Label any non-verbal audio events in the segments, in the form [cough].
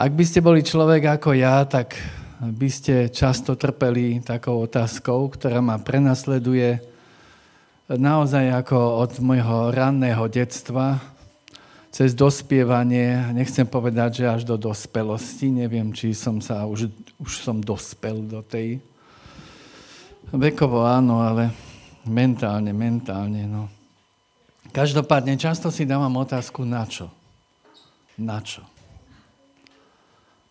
Ak by ste boli človek ako ja, tak by ste často trpeli takou otázkou, ktorá ma prenasleduje naozaj ako od môjho ranného detstva cez dospievanie, nechcem povedať, že až do dospelosti, neviem, či som sa, už, už som dospel do tej. Vekovo áno, ale mentálne, mentálne, no. Každopádne často si dávam otázku, na čo? Na čo?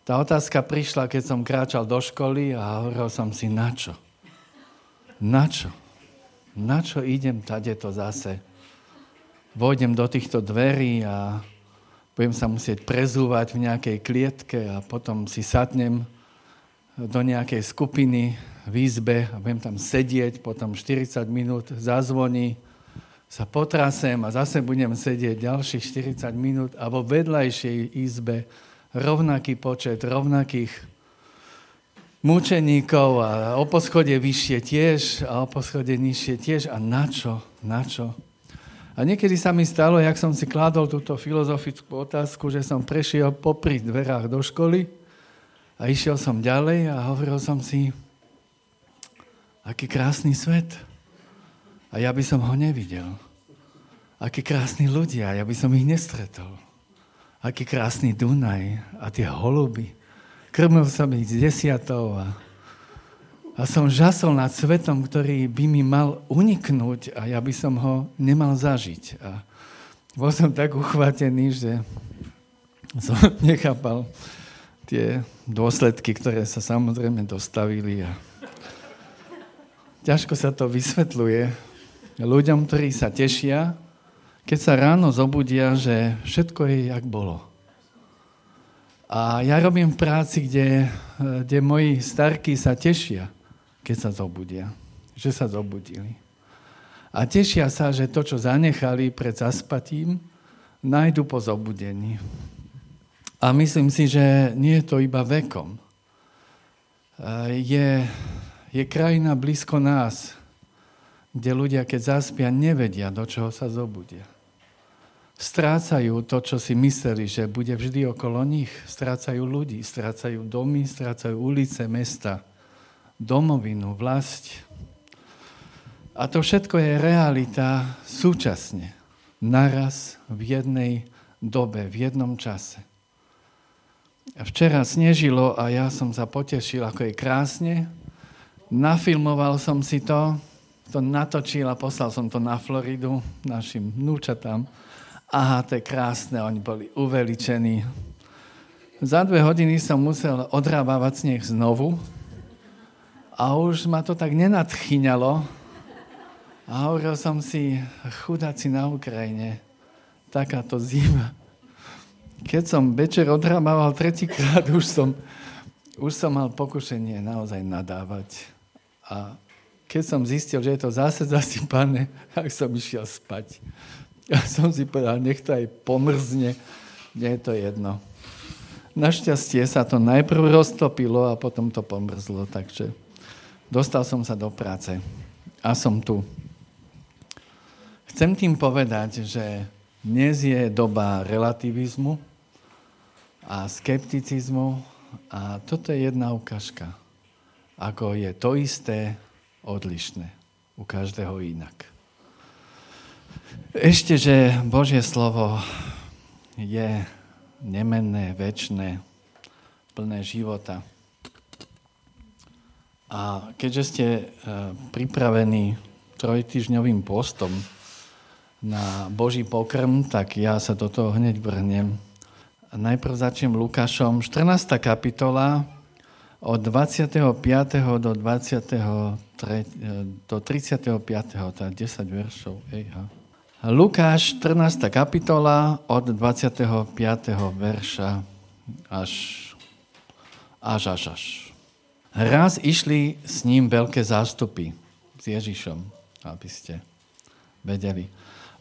Tá otázka prišla, keď som kráčal do školy a hovoril som si, na čo? Na čo? na čo idem tade to zase? Vôjdem do týchto dverí a budem sa musieť prezúvať v nejakej klietke a potom si sadnem do nejakej skupiny v izbe a budem tam sedieť, potom 40 minút zazvoní, sa potrasem a zase budem sedieť ďalších 40 minút a vo vedľajšej izbe rovnaký počet rovnakých mučeníkov a o poschode vyššie tiež a o poschode nižšie tiež. A na čo? Na čo? A niekedy sa mi stalo, jak som si kládol túto filozofickú otázku, že som prešiel popri dverách do školy a išiel som ďalej a hovoril som si, aký krásny svet. A ja by som ho nevidel. Akí krásni ľudia, ja by som ich nestretol. Aký krásny Dunaj a tie holuby krmil som ich z desiatou a, a som žasol nad svetom, ktorý by mi mal uniknúť a ja by som ho nemal zažiť. A bol som tak uchvatený, že som [laughs] nechápal tie dôsledky, ktoré sa samozrejme dostavili. A ťažko sa to vysvetľuje ľuďom, ktorí sa tešia, keď sa ráno zobudia, že všetko je, jak bolo. A ja robím práci, kde, kde moji starky sa tešia, keď sa zobudia. Že sa zobudili. A tešia sa, že to, čo zanechali pred zaspatím, nájdu po zobudení. A myslím si, že nie je to iba vekom. Je, je krajina blízko nás, kde ľudia, keď zaspia, nevedia, do čoho sa zobudia strácajú to, čo si mysleli, že bude vždy okolo nich. Strácajú ľudí, strácajú domy, strácajú ulice, mesta, domovinu, vlast. A to všetko je realita súčasne. Naraz, v jednej dobe, v jednom čase. Včera snežilo a ja som sa potešil, ako je krásne. Nafilmoval som si to, to natočil a poslal som to na Floridu našim núčatám aha, to je krásne, oni boli uveličení. Za dve hodiny som musel odrábávať sneh znovu a už ma to tak nenadchyňalo. A hovoril som si, chudáci na Ukrajine, takáto zima. Keď som večer odrábával tretíkrát, už som, už som mal pokušenie naozaj nadávať. A keď som zistil, že je to zase zasypané, tak som išiel spať. [laughs] Ja som si povedal, nech to aj pomrzne, nie je to jedno. Našťastie sa to najprv roztopilo a potom to pomrzlo, takže dostal som sa do práce a som tu. Chcem tým povedať, že dnes je doba relativizmu a skepticizmu a toto je jedna ukážka, ako je to isté odlišné, u každého inak. Ešte, že Božie slovo je nemenné, väčšné, plné života. A keďže ste e, pripravení trojtyžňovým postom na Boží pokrm, tak ja sa do toho hneď vrhnem. Najprv začnem Lukášom, 14. kapitola, od 25. do 23. E, do 35. tá 10 veršov. Ejha. Lukáš, 14. kapitola, od 25. verša až, až, až, až. Raz išli s ním veľké zástupy s Ježišom, aby ste vedeli.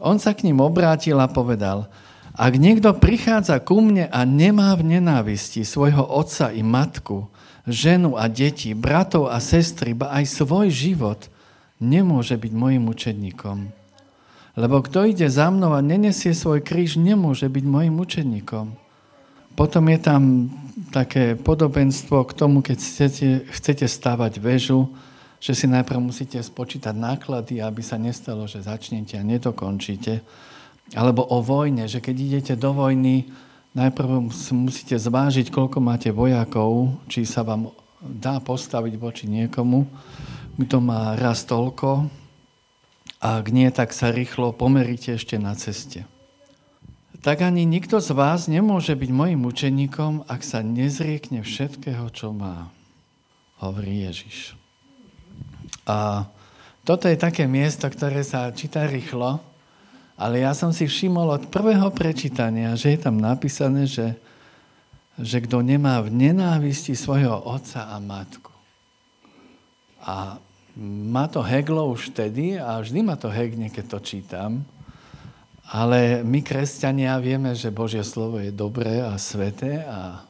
On sa k ním obrátil a povedal, ak niekto prichádza ku mne a nemá v nenávisti svojho otca i matku, ženu a deti, bratov a sestry, ba aj svoj život, nemôže byť mojim učedníkom. Lebo kto ide za mnou a nenesie svoj kríž, nemôže byť mojim učeníkom. Potom je tam také podobenstvo k tomu, keď chcete, chcete stavať väžu, že si najprv musíte spočítať náklady, aby sa nestalo, že začnete a nedokončíte. Alebo o vojne, že keď idete do vojny, najprv musíte zvážiť, koľko máte vojakov, či sa vám dá postaviť voči niekomu, kto má raz toľko, a ak nie, tak sa rýchlo pomeríte ešte na ceste. Tak ani nikto z vás nemôže byť mojim učeníkom, ak sa nezriekne všetkého, čo má, hovorí Ježiš. A toto je také miesto, ktoré sa číta rýchlo, ale ja som si všimol od prvého prečítania, že je tam napísané, že, že kto nemá v nenávisti svojho otca a matku. A ma to heglo už vtedy a vždy ma to hegne, keď to čítam. Ale my, kresťania, vieme, že Božie slovo je dobré a sveté a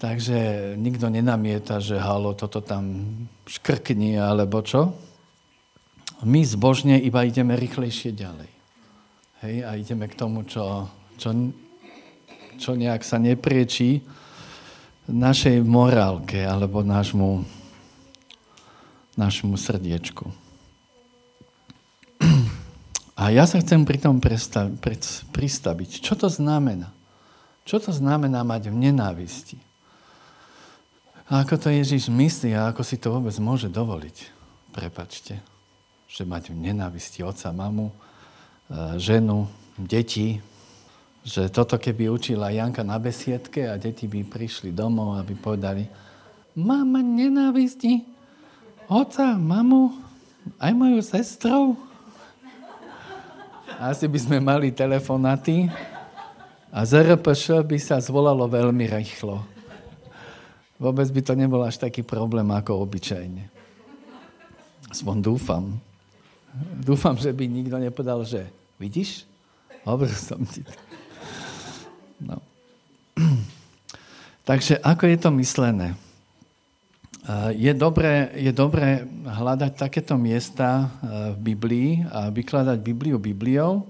takže nikto nenamieta, že halo, toto tam škrkni alebo čo. My zbožne iba ideme rýchlejšie ďalej. Hej, a ideme k tomu, čo, čo, čo nejak sa nepriečí našej morálke alebo nášmu našemu srdiečku. A ja sa chcem pri tom pristaviť. Čo to znamená? Čo to znamená mať v nenávisti? A ako to Ježiš myslí a ako si to vôbec môže dovoliť? Prepačte, že mať v nenávisti oca, mamu, e, ženu, deti, že toto keby učila Janka na besiedke a deti by prišli domov a by povedali mama nenávisti, oca, mamu, aj moju sestrou. Asi by sme mali telefonaty a ZRPŠ by sa zvolalo veľmi rýchlo. Vôbec by to nebol až taký problém ako obyčajne. Aspoň dúfam. Dúfam, že by nikto nepovedal, že vidíš? Hovoril som ti. No. [clears throat] Takže ako je to myslené? Je dobré, je dobré hľadať takéto miesta v Biblii a vykladať Bibliu Bibliou.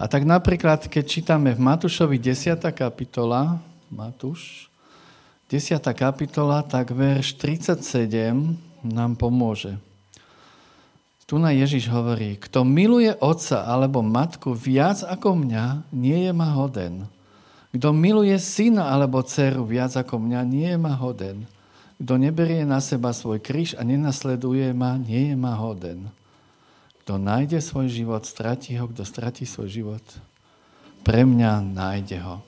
A tak napríklad, keď čítame v Matúšovi 10. kapitola, Matúš, 10. kapitola, tak verš 37 nám pomôže. Tu na Ježiš hovorí, kto miluje otca alebo matku viac ako mňa, nie je ma hoden. Kto miluje syna alebo dceru viac ako mňa, nie je ma hoden. Kto neberie na seba svoj kríž a nenasleduje ma, nie je ma hoden. Kto nájde svoj život, stratí ho. Kto stratí svoj život, pre mňa nájde ho.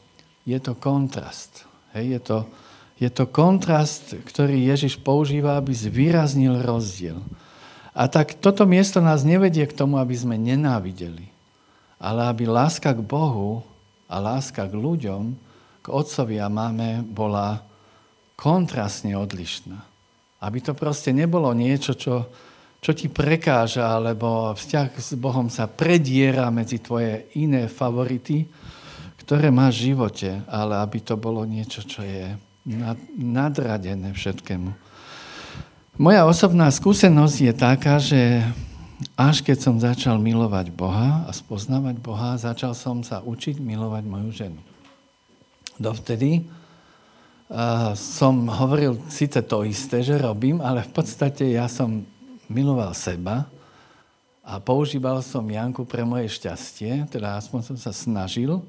Je to kontrast. Hej, je, to, je to kontrast, ktorý Ježiš používa, aby zvýraznil rozdiel. A tak toto miesto nás nevedie k tomu, aby sme nenávideli, ale aby láska k Bohu a láska k ľuďom, k otcovi a máme bola kontrastne odlišná. Aby to proste nebolo niečo, čo, čo ti prekáža, alebo vzťah s Bohom sa prediera medzi tvoje iné favority, ktoré máš v živote, ale aby to bolo niečo, čo je nad, nadradené všetkému. Moja osobná skúsenosť je taká, že až keď som začal milovať Boha a spoznávať Boha, začal som sa učiť milovať moju ženu. Dovtedy som hovoril síce to isté, že robím, ale v podstate ja som miloval seba a používal som Janku pre moje šťastie, teda aspoň som sa snažil.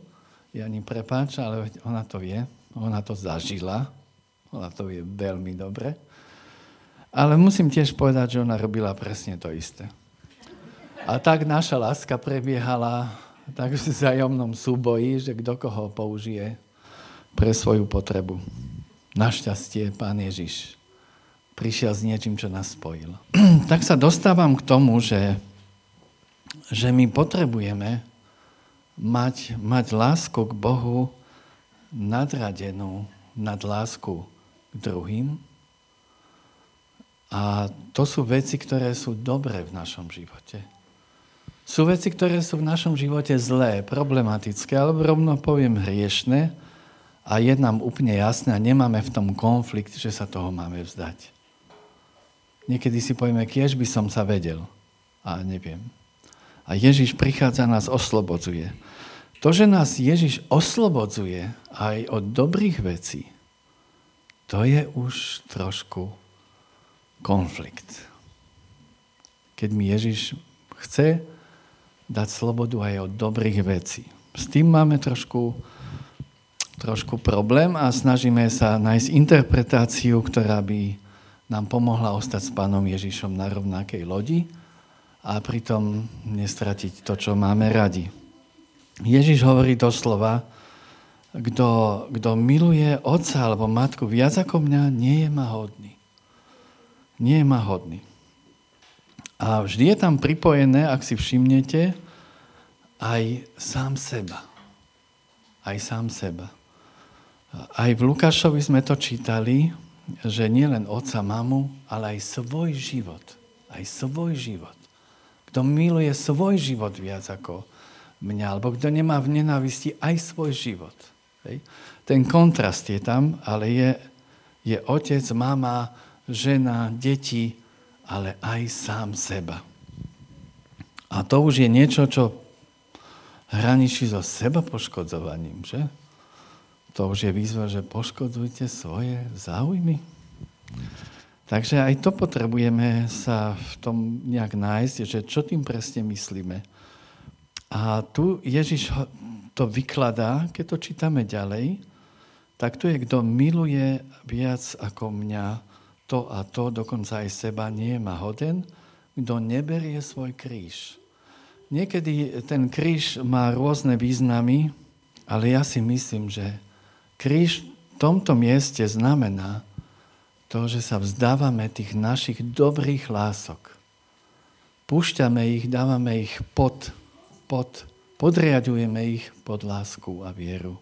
Jani, prepáč, ale ona to vie, ona to zažila, ona to vie veľmi dobre. Ale musím tiež povedať, že ona robila presne to isté. A tak naša láska prebiehala tak v zájomnom súboji, že kto koho použije pre svoju potrebu. Našťastie Pán Ježiš prišiel s niečím, čo nás spojil. [clears throat] tak sa dostávam k tomu, že, že my potrebujeme mať, mať lásku k Bohu nadradenú nad lásku k druhým. A to sú veci, ktoré sú dobré v našom živote. Sú veci, ktoré sú v našom živote zlé, problematické, alebo rovno poviem hriešné, a je nám úplne jasné a nemáme v tom konflikt, že sa toho máme vzdať. Niekedy si povieme, kiež by som sa vedel. A neviem. A Ježiš prichádza a nás oslobodzuje. To, že nás Ježiš oslobodzuje aj od dobrých vecí, to je už trošku konflikt. Keď mi Ježiš chce dať slobodu aj od dobrých vecí. S tým máme trošku, trošku problém a snažíme sa nájsť interpretáciu, ktorá by nám pomohla ostať s pánom Ježišom na rovnakej lodi a pritom nestratiť to, čo máme radi. Ježiš hovorí doslova, kto, kto miluje otca alebo matku viac ako mňa, nie je ma hodný. Nie je ma hodný. A vždy je tam pripojené, ak si všimnete, aj sám seba. Aj sám seba. Aj v Lukášovi sme to čítali, že nielen otca, mamu, ale aj svoj život. Aj svoj život. Kto miluje svoj život viac ako mňa, alebo kto nemá v nenávisti aj svoj život. Hej. Ten kontrast je tam, ale je, je otec, mama, žena, deti, ale aj sám seba. A to už je niečo, čo hraničí so seba poškodzovaním, že? To už je výzva, že poškodzujte svoje záujmy. Takže aj to potrebujeme sa v tom nejak nájsť, že čo tým presne myslíme. A tu Ježiš to vykladá, keď to čítame ďalej, tak to je, kto miluje viac ako mňa, to a to, dokonca aj seba, nie je ma hoden, kto neberie svoj kríž. Niekedy ten kríž má rôzne významy, ale ja si myslím, že kríž v tomto mieste znamená to, že sa vzdávame tých našich dobrých lások. Púšťame ich, dávame ich pod, pod, podriadujeme ich pod lásku a vieru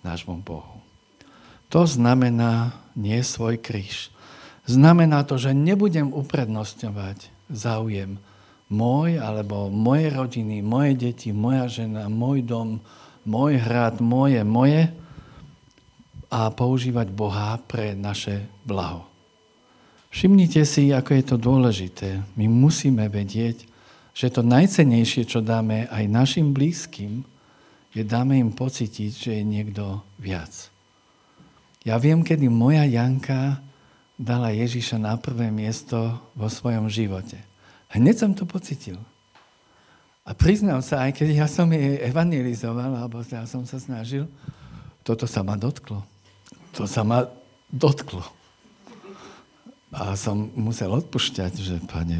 k nášmu Bohu. To znamená nie svoj kríž. Znamená to, že nebudem uprednostňovať záujem môj alebo moje rodiny, moje deti, moja žena, môj dom, môj hrad, moje, moje a používať Boha pre naše blaho. Všimnite si, ako je to dôležité. My musíme vedieť, že to najcenejšie, čo dáme aj našim blízkym, je dáme im pocítiť, že je niekto viac. Ja viem, kedy moja Janka dala Ježiša na prvé miesto vo svojom živote. Hneď som to pocitil. A priznal sa, aj keď ja som jej evangelizoval, alebo ja som sa snažil, toto sa ma dotklo. To sa ma dotklo. A som musel odpušťať, že pane,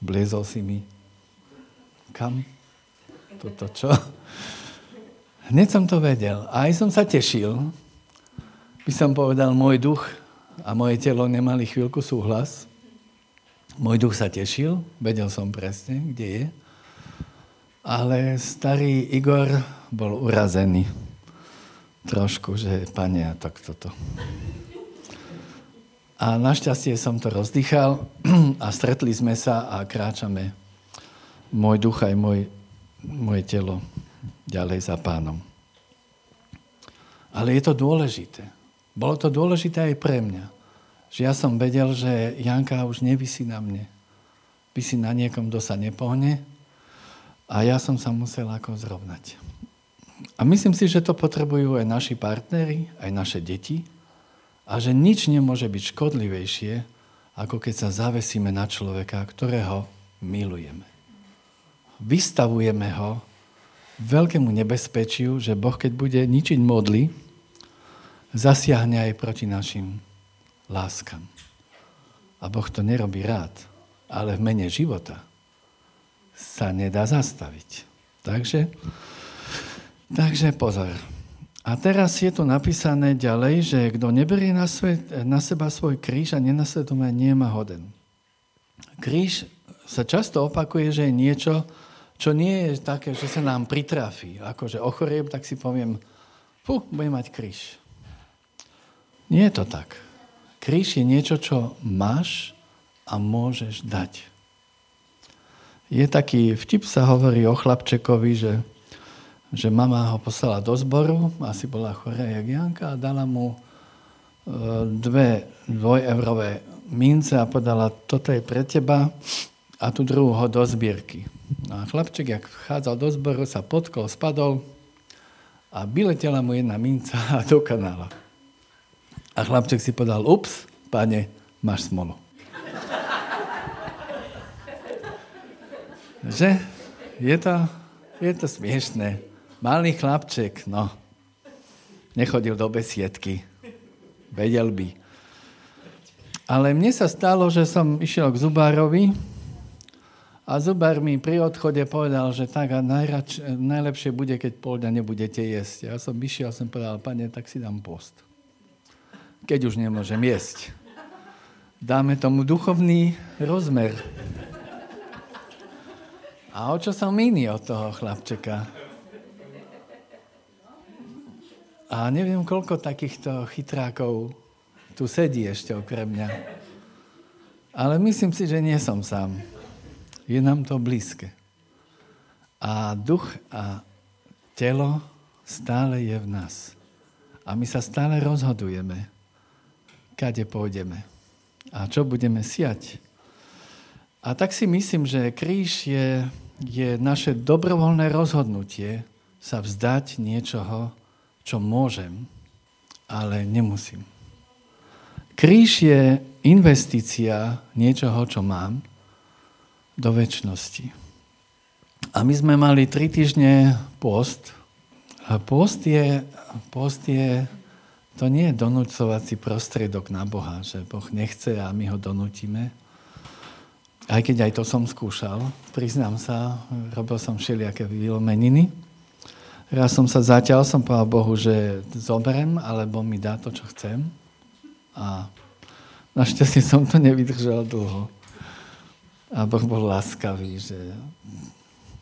bliezol si mi kam? Toto čo? Hneď som to vedel. A aj som sa tešil. By som povedal, môj duch a moje telo nemali chvíľku súhlas. Môj duch sa tešil, vedel som presne, kde je. Ale starý Igor bol urazený. Trošku, že pane, a tak toto. A našťastie som to rozdýchal [clears throat] a stretli sme sa a kráčame môj duch aj môj, moje telo ďalej za pánom. Ale je to dôležité. Bolo to dôležité aj pre mňa. Že ja som vedel, že Janka už nevisí na mne. Vysí na niekom, kto sa nepohne. A ja som sa musel ako zrovnať. A myslím si, že to potrebujú aj naši partnery, aj naše deti. A že nič nemôže byť škodlivejšie, ako keď sa zavesíme na človeka, ktorého milujeme. Vystavujeme ho veľkému nebezpečiu, že Boh, keď bude ničiť modly, zasiahne aj proti našim láskam. A Boh to nerobí rád, ale v mene života sa nedá zastaviť. Takže, takže pozor. A teraz je tu napísané ďalej, že kto neberie na, svet, na seba svoj kríž a nenasleduje, nie má hoden. Kríž sa často opakuje, že je niečo, čo nie je také, že sa nám pritrafí. Akože ochoriem, tak si poviem, fú, budem mať kríž. Nie je to tak. Kríž je niečo, čo máš a môžeš dať. Je taký vtip, sa hovorí o chlapčekovi, že, že mama ho poslala do zboru, asi bola chorá jak Janka, a dala mu e, dve dvojevrové mince a povedala, toto je pre teba a tu druhú ho do zbierky. No a chlapček, jak vchádzal do zboru, sa potkol, spadol a vyletela mu jedna minca [laughs] do kanála. A chlapček si povedal, ups, pane, máš smolu. [laughs] Že? Je to, je to smiešné. Malý chlapček, no, nechodil do besiedky. Vedel by. Ale mne sa stalo, že som išiel k zubárovi a zubár mi pri odchode povedal, že tak a najrač, najlepšie bude, keď pol dňa nebudete jesť. Ja som išiel a som povedal, pane, tak si dám post. Keď už nemôžem jesť. Dáme tomu duchovný rozmer. A o čo som iný od toho chlapčeka? A neviem, koľko takýchto chytrákov tu sedí ešte okrem mňa. Ale myslím si, že nie som sám. Je nám to blízke. A duch a telo stále je v nás. A my sa stále rozhodujeme, kade pôjdeme a čo budeme siať. A tak si myslím, že kríž je, je naše dobrovoľné rozhodnutie sa vzdať niečoho, čo môžem, ale nemusím. Kríž je investícia niečoho, čo mám do väčšnosti. A my sme mali tri týždne post. A post je, post je, to nie je donúcovací prostriedok na Boha, že Boh nechce a my ho donútime. Aj keď aj to som skúšal, priznám sa, robil som všelijaké vylomeniny. Raz som sa zatiaľ, som povedal Bohu, že zoberiem, alebo mi dá to, čo chcem. A našťastie som to nevydržal dlho. A Boh bol láskavý, že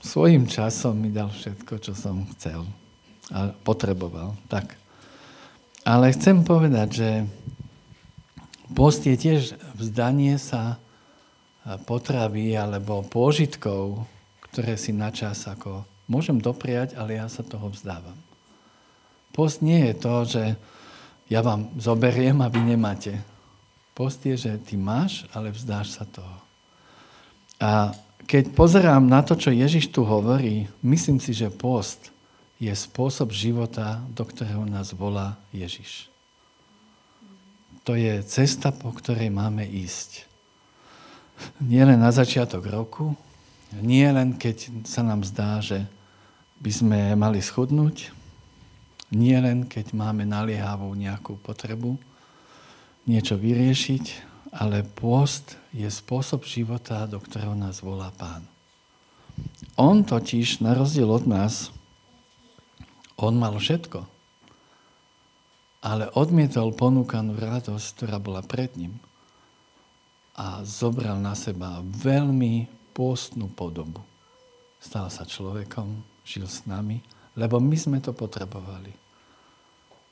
svojim časom mi dal všetko, čo som chcel a potreboval. Tak. Ale chcem povedať, že post je tiež vzdanie sa potravy alebo pôžitkov, ktoré si na čas ako môžem dopriať, ale ja sa toho vzdávam. Post nie je to, že ja vám zoberiem a vy nemáte. Post je, že ty máš, ale vzdáš sa toho. A keď pozerám na to, čo Ježiš tu hovorí, myslím si, že post je spôsob života, do ktorého nás volá Ježiš. To je cesta, po ktorej máme ísť. Nie len na začiatok roku, nie len keď sa nám zdá, že by sme mali schudnúť, nie len keď máme naliehavú nejakú potrebu niečo vyriešiť, ale pôst je spôsob života, do ktorého nás volá Pán. On totiž, na rozdiel od nás, on mal všetko, ale odmietol ponúkanú radosť, ktorá bola pred ním a zobral na seba veľmi pôstnú podobu. Stal sa človekom, žil s nami, lebo my sme to potrebovali.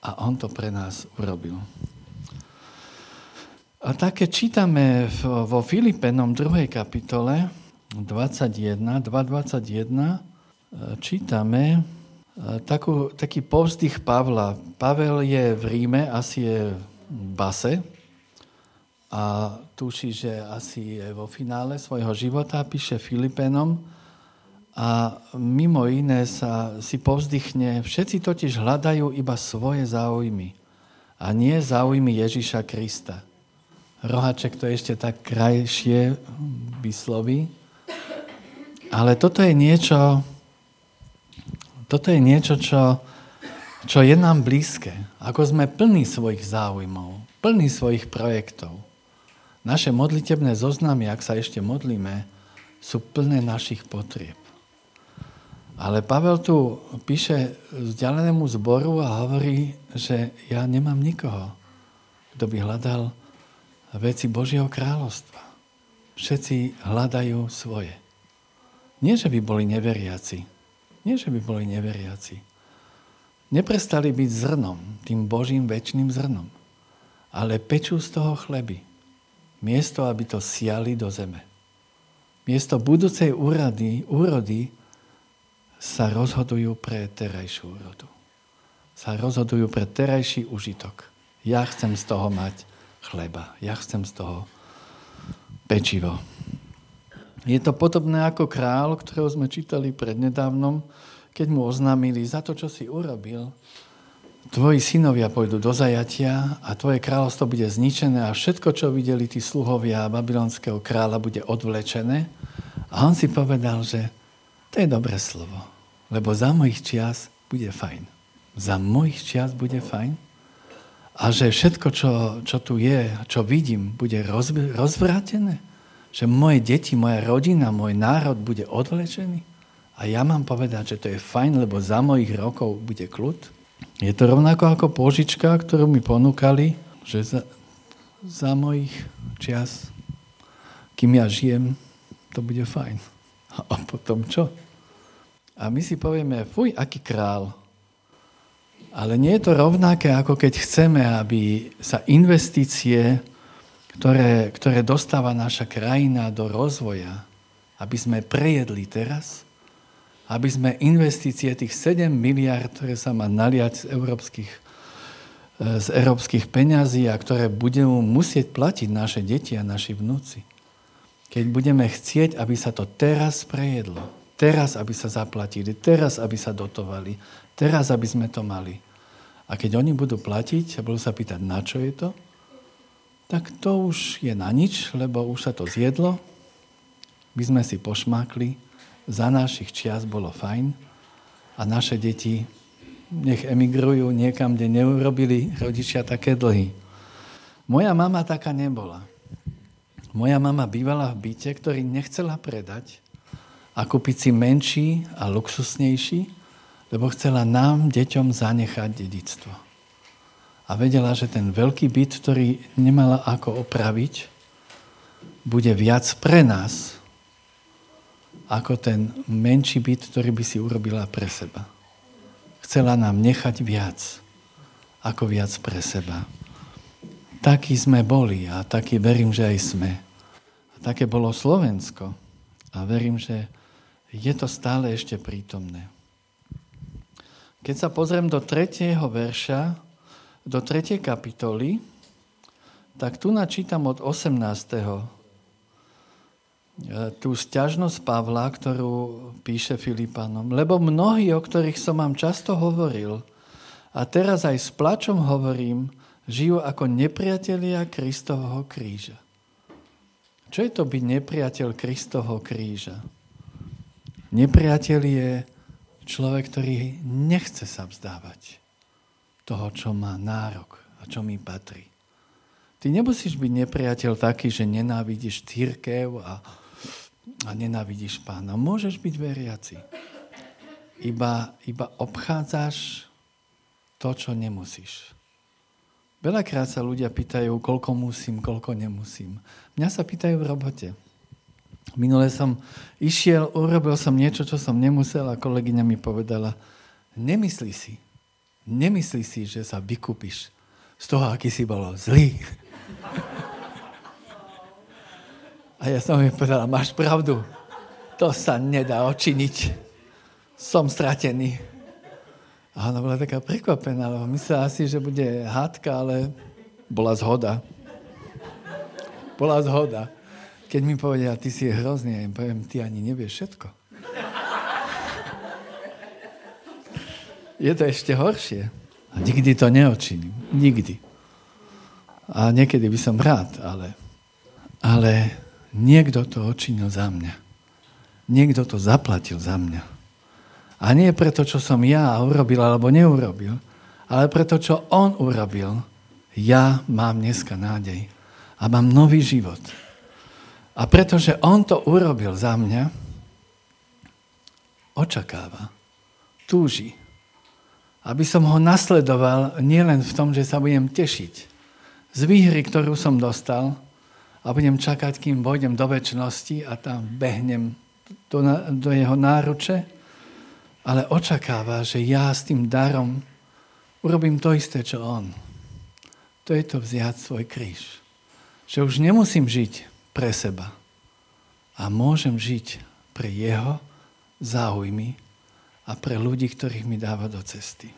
A on to pre nás urobil. A také čítame vo Filipenom 2. kapitole 21, 2.21, e, čítame e, takú, taký povzdych Pavla. Pavel je v Ríme, asi je v base a tuší, že asi je vo finále svojho života, píše Filipenom a mimo iné sa si povzdychne, všetci totiž hľadajú iba svoje záujmy a nie záujmy Ježiša Krista. Rohaček to ešte tak krajšie vysloví. Ale toto je niečo, toto je niečo, čo, čo je nám blízke. Ako sme plní svojich záujmov, plní svojich projektov. Naše modlitebné zoznamy, ak sa ešte modlíme, sú plné našich potrieb. Ale Pavel tu píše vzdialenému zboru a hovorí, že ja nemám nikoho, kto by hľadal veci Božieho kráľovstva. Všetci hľadajú svoje. Nie, že by boli neveriaci. Nie, že by boli neveriaci. Neprestali byť zrnom, tým Božím väčšným zrnom. Ale pečú z toho chleby. Miesto, aby to siali do zeme. Miesto budúcej úrady, úrody sa rozhodujú pre terajšiu úrodu. Sa rozhodujú pre terajší užitok. Ja chcem z toho mať chleba. Ja chcem z toho pečivo. Je to podobné ako král, ktorého sme čítali prednedávnom, keď mu oznámili za to, čo si urobil, tvoji synovia pôjdu do zajatia a tvoje kráľovstvo bude zničené a všetko, čo videli tí sluhovia babylonského kráľa, bude odvlečené. A on si povedal, že to je dobré slovo, lebo za mojich čias bude fajn. Za mojich čias bude fajn. A že všetko, čo, čo tu je, čo vidím, bude rozv- rozvrátené. Že moje deti, moja rodina, môj národ bude odvlečený. A ja mám povedať, že to je fajn, lebo za mojich rokov bude kľud. Je to rovnako ako požička, ktorú mi ponúkali, že za, za mojich čias, kým ja žijem, to bude fajn. A potom čo? A my si povieme, fuj, aký král. Ale nie je to rovnaké, ako keď chceme, aby sa investície, ktoré, ktoré dostáva naša krajina do rozvoja, aby sme prejedli teraz, aby sme investície tých 7 miliard, ktoré sa má naliať z európskych, e, z európskych peňazí a ktoré budeme musieť platiť naše deti a naši vnúci. Keď budeme chcieť, aby sa to teraz prejedlo, teraz, aby sa zaplatili, teraz, aby sa dotovali, teraz, aby sme to mali. A keď oni budú platiť a budú sa pýtať, na čo je to, tak to už je na nič, lebo už sa to zjedlo, my sme si pošmákli, za našich čias bolo fajn a naše deti nech emigrujú niekam, kde neurobili rodičia také dlhy. Moja mama taká nebola. Moja mama bývala v byte, ktorý nechcela predať a kúpiť si menší a luxusnejší, lebo chcela nám, deťom, zanechať dedictvo. A vedela, že ten veľký byt, ktorý nemala ako opraviť, bude viac pre nás, ako ten menší byt, ktorý by si urobila pre seba. Chcela nám nechať viac, ako viac pre seba. Takí sme boli a taký verím, že aj sme. A také bolo Slovensko. A verím, že je to stále ešte prítomné. Keď sa pozriem do tretieho verša, do tretej kapitoly, tak tu načítam od 18 tú sťažnosť Pavla, ktorú píše Filipanom. Lebo mnohí, o ktorých som vám často hovoril, a teraz aj s plačom hovorím, žijú ako nepriatelia Kristovho kríža. Čo je to byť nepriateľ Kristovho kríža? Nepriateľ je človek, ktorý nechce sa vzdávať toho, čo má nárok a čo mi patrí. Ty nemusíš byť nepriateľ taký, že nenávidíš církev a a nenávidíš pána. Môžeš byť veriaci. Iba, iba obchádzaš to, čo nemusíš. Veľakrát sa ľudia pýtajú, koľko musím, koľko nemusím. Mňa sa pýtajú v robote. Minule som išiel, urobil som niečo, čo som nemusel a kolegyňa mi povedala, nemyslí si, nemyslí si, že sa vykúpiš z toho, aký si bol zlý. A ja som jej povedala, máš pravdu, to sa nedá očiniť. Som stratený. A ona bola taká prekvapená, lebo myslela si, že bude hádka, ale bola zhoda. Bola zhoda. Keď mi povedia, ty si hrozný, ja im poviem, ty ani nevieš všetko. Je to ešte horšie. A nikdy to neočiním. Nikdy. A niekedy by som rád, ale, ale Niekto to očinil za mňa. Niekto to zaplatil za mňa. A nie preto, čo som ja urobil alebo neurobil, ale preto, čo on urobil, ja mám dneska nádej a mám nový život. A pretože on to urobil za mňa, očakáva, túži, aby som ho nasledoval nielen v tom, že sa budem tešiť z výhry, ktorú som dostal, a budem čakať, kým vojdem do väčšnosti a tam behnem do, do jeho náruče, ale očakáva, že ja s tým darom urobím to isté, čo on. To je to vziať svoj kríž. Že už nemusím žiť pre seba a môžem žiť pre jeho záujmy a pre ľudí, ktorých mi dáva do cesty.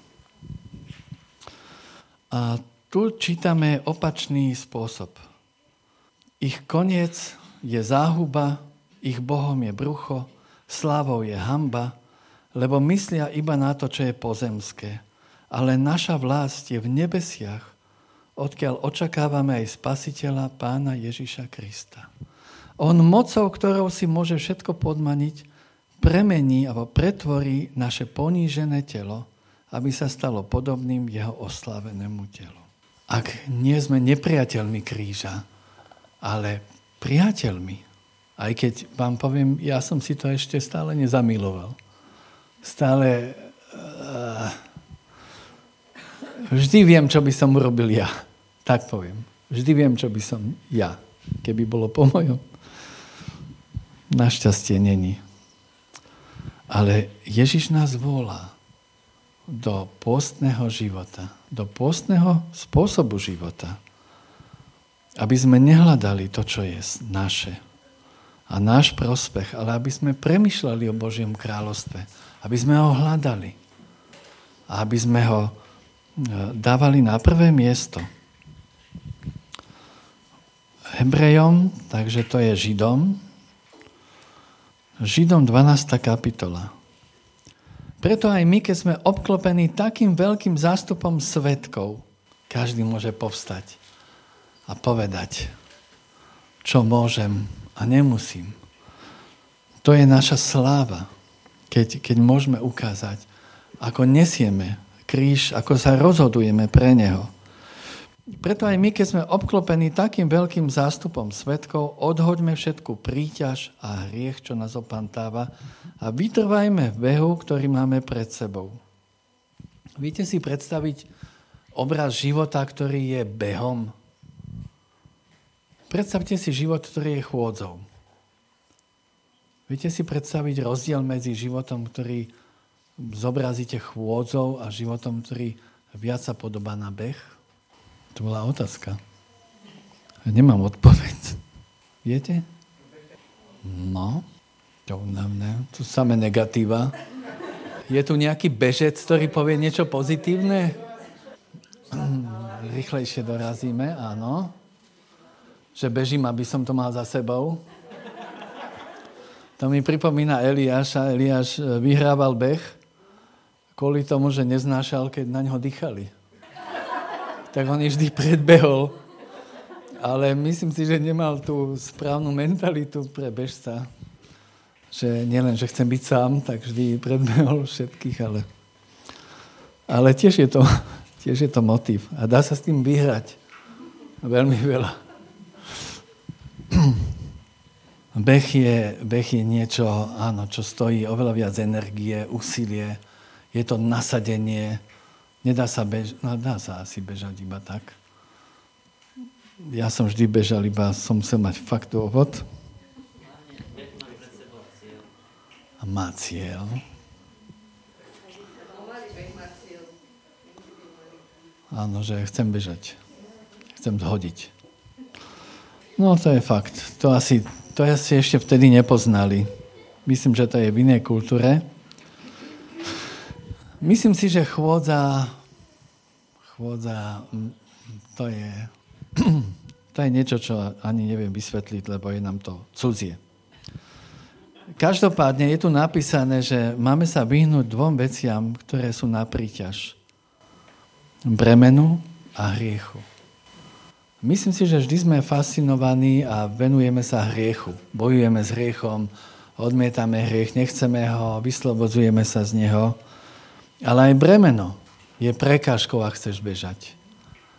A tu čítame opačný spôsob. Ich koniec je záhuba Ich Bohom je brucho, slávou je hamba, lebo myslia iba na to, čo je pozemské. Ale naša vlast je v nebesiach, odkiaľ očakávame aj spasiteľa pána Ježiša Krista. On mocou, ktorou si môže všetko podmaniť, premení alebo pretvorí naše ponížené telo, aby sa stalo podobným jeho oslávenému telu. Ak nie sme nepriateľmi kríža, ale priateľmi, aj keď vám poviem, ja som si to ešte stále nezamiloval. Stále uh, vždy viem, čo by som urobil ja. Tak poviem. Vždy viem, čo by som ja, keby bolo po mojom. Našťastie není. Ale Ježiš nás volá do postného života, do postného spôsobu života, aby sme nehľadali to, čo je naše a náš prospech, ale aby sme premyšľali o Božiem kráľovstve, aby sme ho hľadali a aby sme ho e, dávali na prvé miesto. Hebrejom, takže to je Židom, Židom 12. kapitola. Preto aj my, keď sme obklopení takým veľkým zástupom svetkov, každý môže povstať a povedať, čo môžem a nemusím. To je naša sláva, keď, keď môžeme ukázať, ako nesieme kríž, ako sa rozhodujeme pre Neho. Preto aj my, keď sme obklopení takým veľkým zástupom svetkov, odhoďme všetku príťaž a hriech, čo nás opantáva a vytrvajme v behu, ktorý máme pred sebou. Viete si predstaviť obraz života, ktorý je behom? Predstavte si život, ktorý je chôdzou. Viete si predstaviť rozdiel medzi životom, ktorý zobrazíte chôdzou a životom, ktorý viac sa podobá na beh? To bola otázka. Ja nemám odpoveď. Viete? No, to únavné. Tu samé negatíva. Je tu nejaký bežec, ktorý povie niečo pozitívne? Rýchlejšie dorazíme, áno. Že bežím, aby som to mal za sebou. To mi pripomína Eliáša. Eliáš eh, vyhrával beh kvôli tomu, že neznášal, keď na ňo dýchali tak on je vždy predbehol. Ale myslím si, že nemal tú správnu mentalitu pre bežca. Že nielen, že chcem byť sám, tak vždy predbehol všetkých, ale, ale tiež, je to, [laughs] tiež je to motiv. A dá sa s tým vyhrať veľmi veľa. [clears throat] Beh je, beh je niečo, áno, čo stojí oveľa viac energie, úsilie. Je to nasadenie, Nedá sa bežať, no dá sa asi bežať iba tak. Ja som vždy bežal, iba som musel mať fakt dôvod. A má cieľ. Áno, že chcem bežať. Chcem zhodiť. No to je fakt. To asi, to asi ešte vtedy nepoznali. Myslím, že to je v inej kultúre. Myslím si, že chôdza chôdza, to je, [clears throat] to je niečo, čo ani neviem vysvetliť, lebo je nám to cudzie. Každopádne je tu napísané, že máme sa vyhnúť dvom veciam, ktoré sú na príťaž. Bremenu a hriechu. Myslím si, že vždy sme fascinovaní a venujeme sa hriechu. Bojujeme s hriechom, odmietame hriech, nechceme ho, vyslobodzujeme sa z neho. Ale aj bremeno je prekážkou, ak chceš bežať.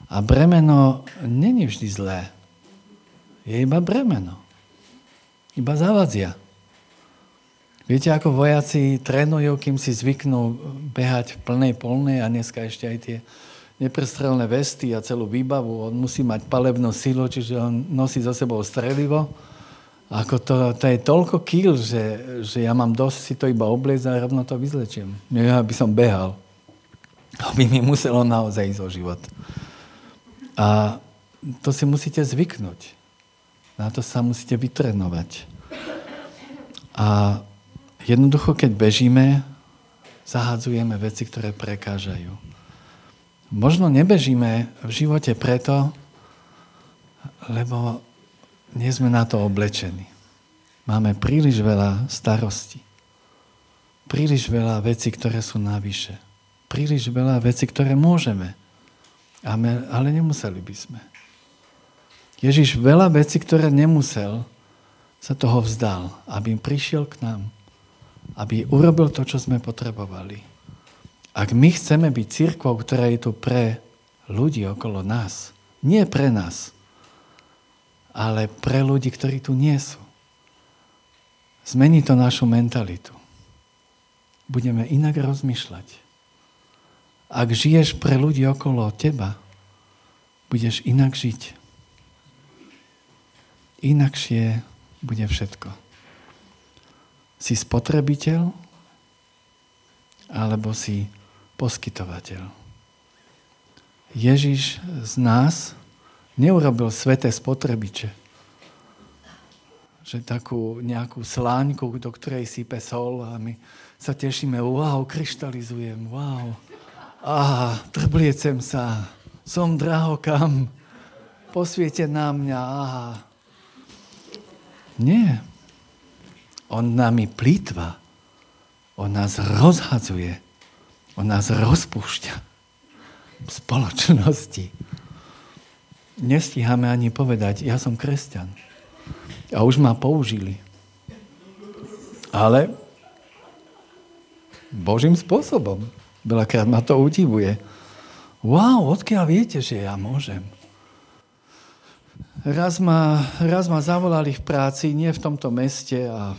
A bremeno není vždy zlé. Je iba bremeno. Iba zavadzia. Viete, ako vojaci trénujú, kým si zvyknú behať v plnej polnej a dneska ešte aj tie neprestrelné vesty a celú výbavu. On musí mať palebnú silu, čiže on nosí so sebou strelivo. Ako to, to je toľko kýl, že, že ja mám dosť si to iba obliecť a rovno to vyzlečím. Ja by som behal aby mi muselo naozaj ísť o život. A to si musíte zvyknúť. Na to sa musíte vytrenovať. A jednoducho, keď bežíme, zahádzujeme veci, ktoré prekážajú. Možno nebežíme v živote preto, lebo nie sme na to oblečení. máme príliš veľa starostí. Príliš veľa vecí, ktoré sú navyše. Príliš veľa vecí, ktoré môžeme. Ale nemuseli by sme. Ježiš veľa vecí, ktoré nemusel, sa toho vzdal, aby prišiel k nám. Aby urobil to, čo sme potrebovali. Ak my chceme byť církvou, ktorá je tu pre ľudí okolo nás, nie pre nás, ale pre ľudí, ktorí tu nie sú, zmení to našu mentalitu. Budeme inak rozmýšľať. Ak žiješ pre ľudí okolo teba, budeš inak žiť inakšie bude všetko. Si spotrebiteľ alebo si poskytovateľ. Ježiš z nás neurobil sveté spotrebiče. Že takú nejakú sláňku, do ktorej sype sol a my sa tešíme, wow, kryštalizujem, wow. Aha, trbliecem sa, som drahokam, posviete na mňa, aha, nie. On nami plýtva. On nás rozhadzuje. On nás rozpúšťa v spoločnosti. Nestíhame ani povedať, ja som kresťan. A už ma použili. Ale Božím spôsobom. Veľakrát ma to udivuje. Wow, odkiaľ viete, že ja môžem? Raz ma, raz ma zavolali v práci, nie v tomto meste a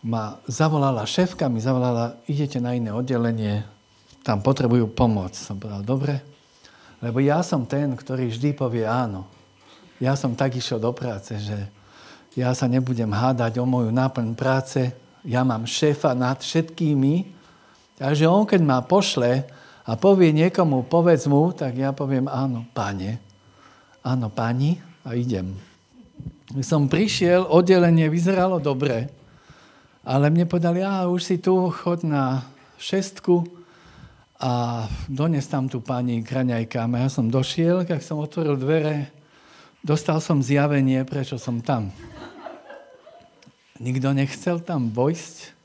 ma zavolala šéfka, mi zavolala, idete na iné oddelenie, tam potrebujú pomoc. Som povedal, dobre, lebo ja som ten, ktorý vždy povie áno. Ja som tak išiel do práce, že ja sa nebudem hádať o moju náplň práce, ja mám šéfa nad všetkými, takže on, keď ma pošle a povie niekomu, povedz mu, tak ja poviem áno, pane, áno, pani, a idem. Som prišiel, oddelenie vyzeralo dobre, ale mne povedali, a už si tu, chod na šestku a dones tam tu pani kraňajka. A ja som došiel, keď som otvoril dvere, dostal som zjavenie, prečo som tam. Nikto nechcel tam vojsť.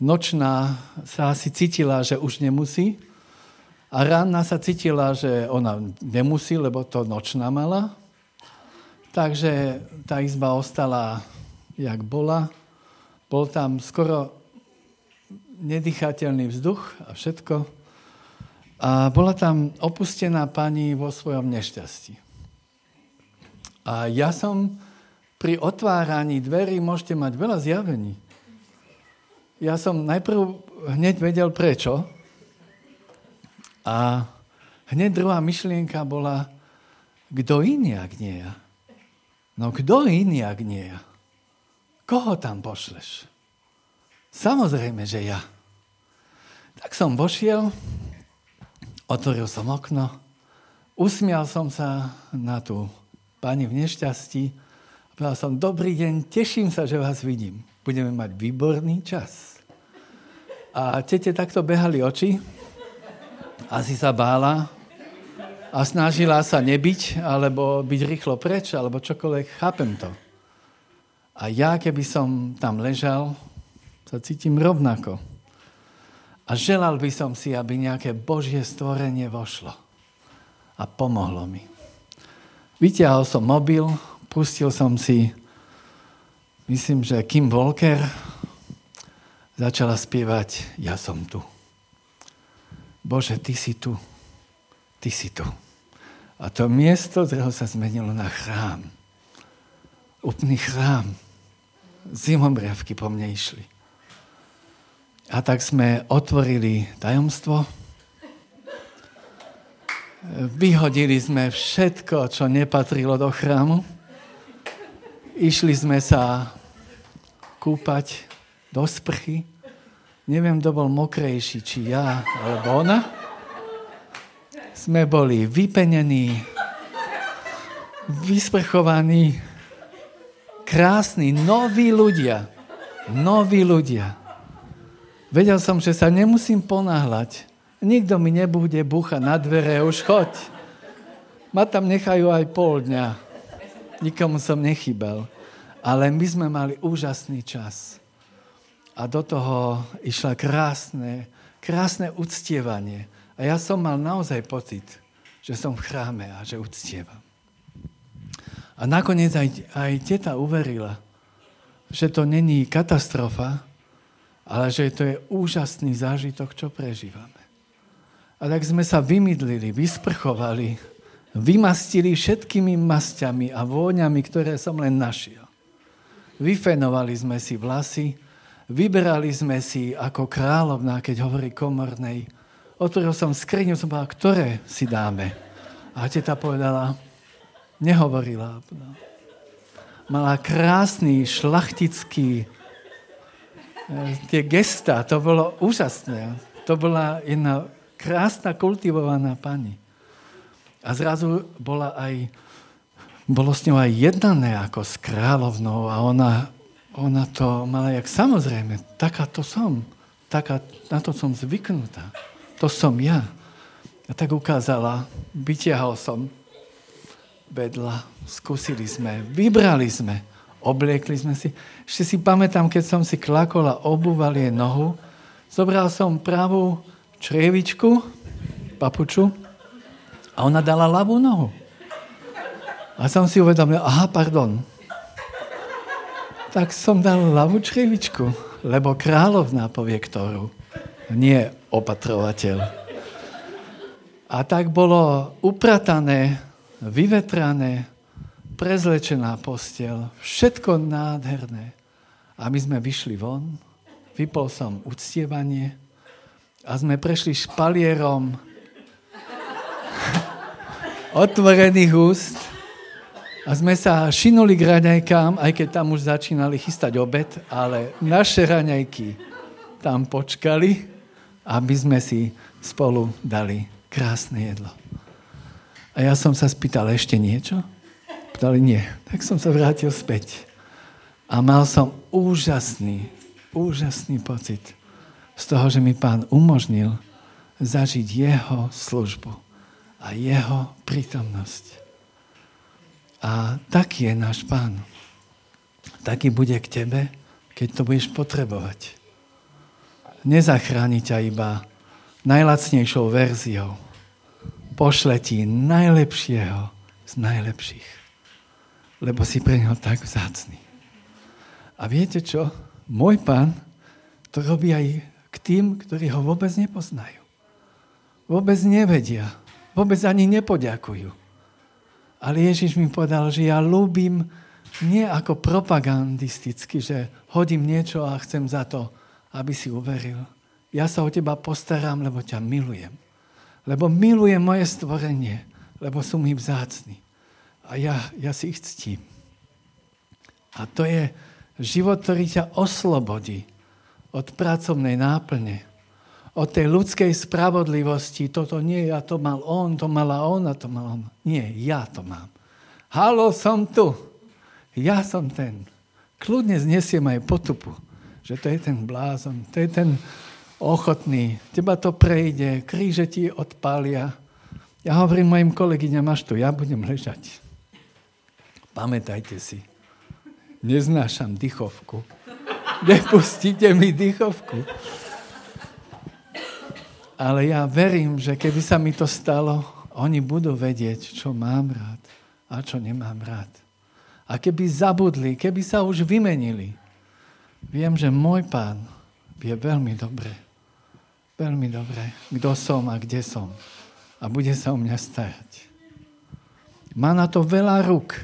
Nočná sa asi cítila, že už nemusí, a rána sa cítila, že ona nemusí, lebo to nočná mala. Takže tá izba ostala, jak bola. Bol tam skoro nedýchateľný vzduch a všetko. A bola tam opustená pani vo svojom nešťastí. A ja som pri otváraní dverí môžete mať veľa zjavení. Ja som najprv hneď vedel prečo, a hneď druhá myšlienka bola, kto iný, ak nie ja? No kto iný, ak nie ja? Koho tam pošleš? Samozrejme, že ja. Tak som vošiel, otvoril som okno, usmial som sa na tú pani v nešťastí povedal som, dobrý deň, teším sa, že vás vidím. Budeme mať výborný čas. A tete takto behali oči, asi sa bála a snažila sa nebyť, alebo byť rýchlo preč, alebo čokoľvek. Chápem to. A ja, keby som tam ležal, sa cítim rovnako. A želal by som si, aby nejaké Božie stvorenie vošlo. A pomohlo mi. Vyťahol som mobil, pustil som si, myslím, že Kim Walker začala spievať Ja som tu. Bože, Ty si tu. Ty si tu. A to miesto zreho sa zmenilo na chrám. Úplný chrám. Zimomriavky po mne išli. A tak sme otvorili tajomstvo. Vyhodili sme všetko, čo nepatrilo do chrámu. Išli sme sa kúpať do sprchy Neviem, kto bol mokrejší, či ja, alebo ona. Sme boli vypenení, vysprchovaní, krásni, noví ľudia. Noví ľudia. Vedel som, že sa nemusím ponáhľať. Nikto mi nebude búchať na dvere, už choď. Ma tam nechajú aj pol dňa. Nikomu som nechybal. Ale my sme mali úžasný čas. A do toho išla krásne, krásne uctievanie. A ja som mal naozaj pocit, že som v chráme a že uctievam. A nakoniec aj, aj teta uverila, že to není katastrofa, ale že to je úžasný zážitok, čo prežívame. A tak sme sa vymydlili, vysprchovali, vymastili všetkými masťami a vôňami, ktoré som len našiel. Vyfenovali sme si vlasy, vyberali sme si ako kráľovná, keď hovorí komornej. Otvoril som skriňu, som povedal, ktoré si dáme. A teta povedala, nehovorila. Mala krásny, šlachtický, tie gesta, to bolo úžasné. To bola jedna krásna, kultivovaná pani. A zrazu bola aj, bolo s ňou aj jednané ako s kráľovnou a ona, ona to mala jak samozrejme, taká to som, taká, na to som zvyknutá, to som ja. A tak ukázala, vytiahol som vedľa, skúsili sme, vybrali sme, obliekli sme si. Ešte si pamätám, keď som si klakol a obúval jej nohu, zobral som pravú črievičku, papuču, a ona dala ľavú nohu. A som si uvedomil, aha, pardon. Tak som dal ľavú črievičku, lebo kráľovná povie ktorú, nie opatrovateľ. A tak bolo upratané, vyvetrané, prezlečená postel, všetko nádherné. A my sme vyšli von, vypol som uctievanie, a sme prešli špalierom [laughs] otvorených úst a sme sa šinuli k raňajkám, aj keď tam už začínali chystať obed, ale naše raňajky tam počkali, aby sme si spolu dali krásne jedlo. A ja som sa spýtal, ešte niečo? Pýtali, nie. Tak som sa vrátil späť. A mal som úžasný, úžasný pocit z toho, že mi pán umožnil zažiť jeho službu a jeho prítomnosť. A taký je náš pán. Taký bude k tebe, keď to budeš potrebovať. Nezachráni ťa iba najlacnejšou verziou. Pošle ti najlepšieho z najlepších. Lebo si pre neho tak vzácný. A viete čo? Môj pán to robí aj k tým, ktorí ho vôbec nepoznajú. Vôbec nevedia. Vôbec ani nepoďakujú. Ale Ježiš mi povedal, že ja ľúbim nie ako propagandisticky, že hodím niečo a chcem za to, aby si uveril. Ja sa o teba postaram, lebo ťa milujem. Lebo milujem moje stvorenie, lebo sú mi vzácni. A ja, ja si ich ctím. A to je život, ktorý ťa oslobodí od pracovnej náplne, od tej ľudskej spravodlivosti. Toto nie, ja to mal on, to mala ona, to mal on. Nie, ja to mám. Halo, som tu. Ja som ten. Kľudne znesiem aj potupu, že to je ten blázon, to je ten ochotný. Teba to prejde, kríže ti odpália. Ja hovorím mojim kolegyňam, až tu, ja budem ležať. Pamätajte si, neznášam dychovku nepustíte mi dýchovku. Ale ja verím, že keby sa mi to stalo, oni budú vedieť, čo mám rád a čo nemám rád. A keby zabudli, keby sa už vymenili, viem, že môj pán vie veľmi dobre, veľmi dobre, kto som a kde som. A bude sa o mňa starať. Má na to veľa rúk,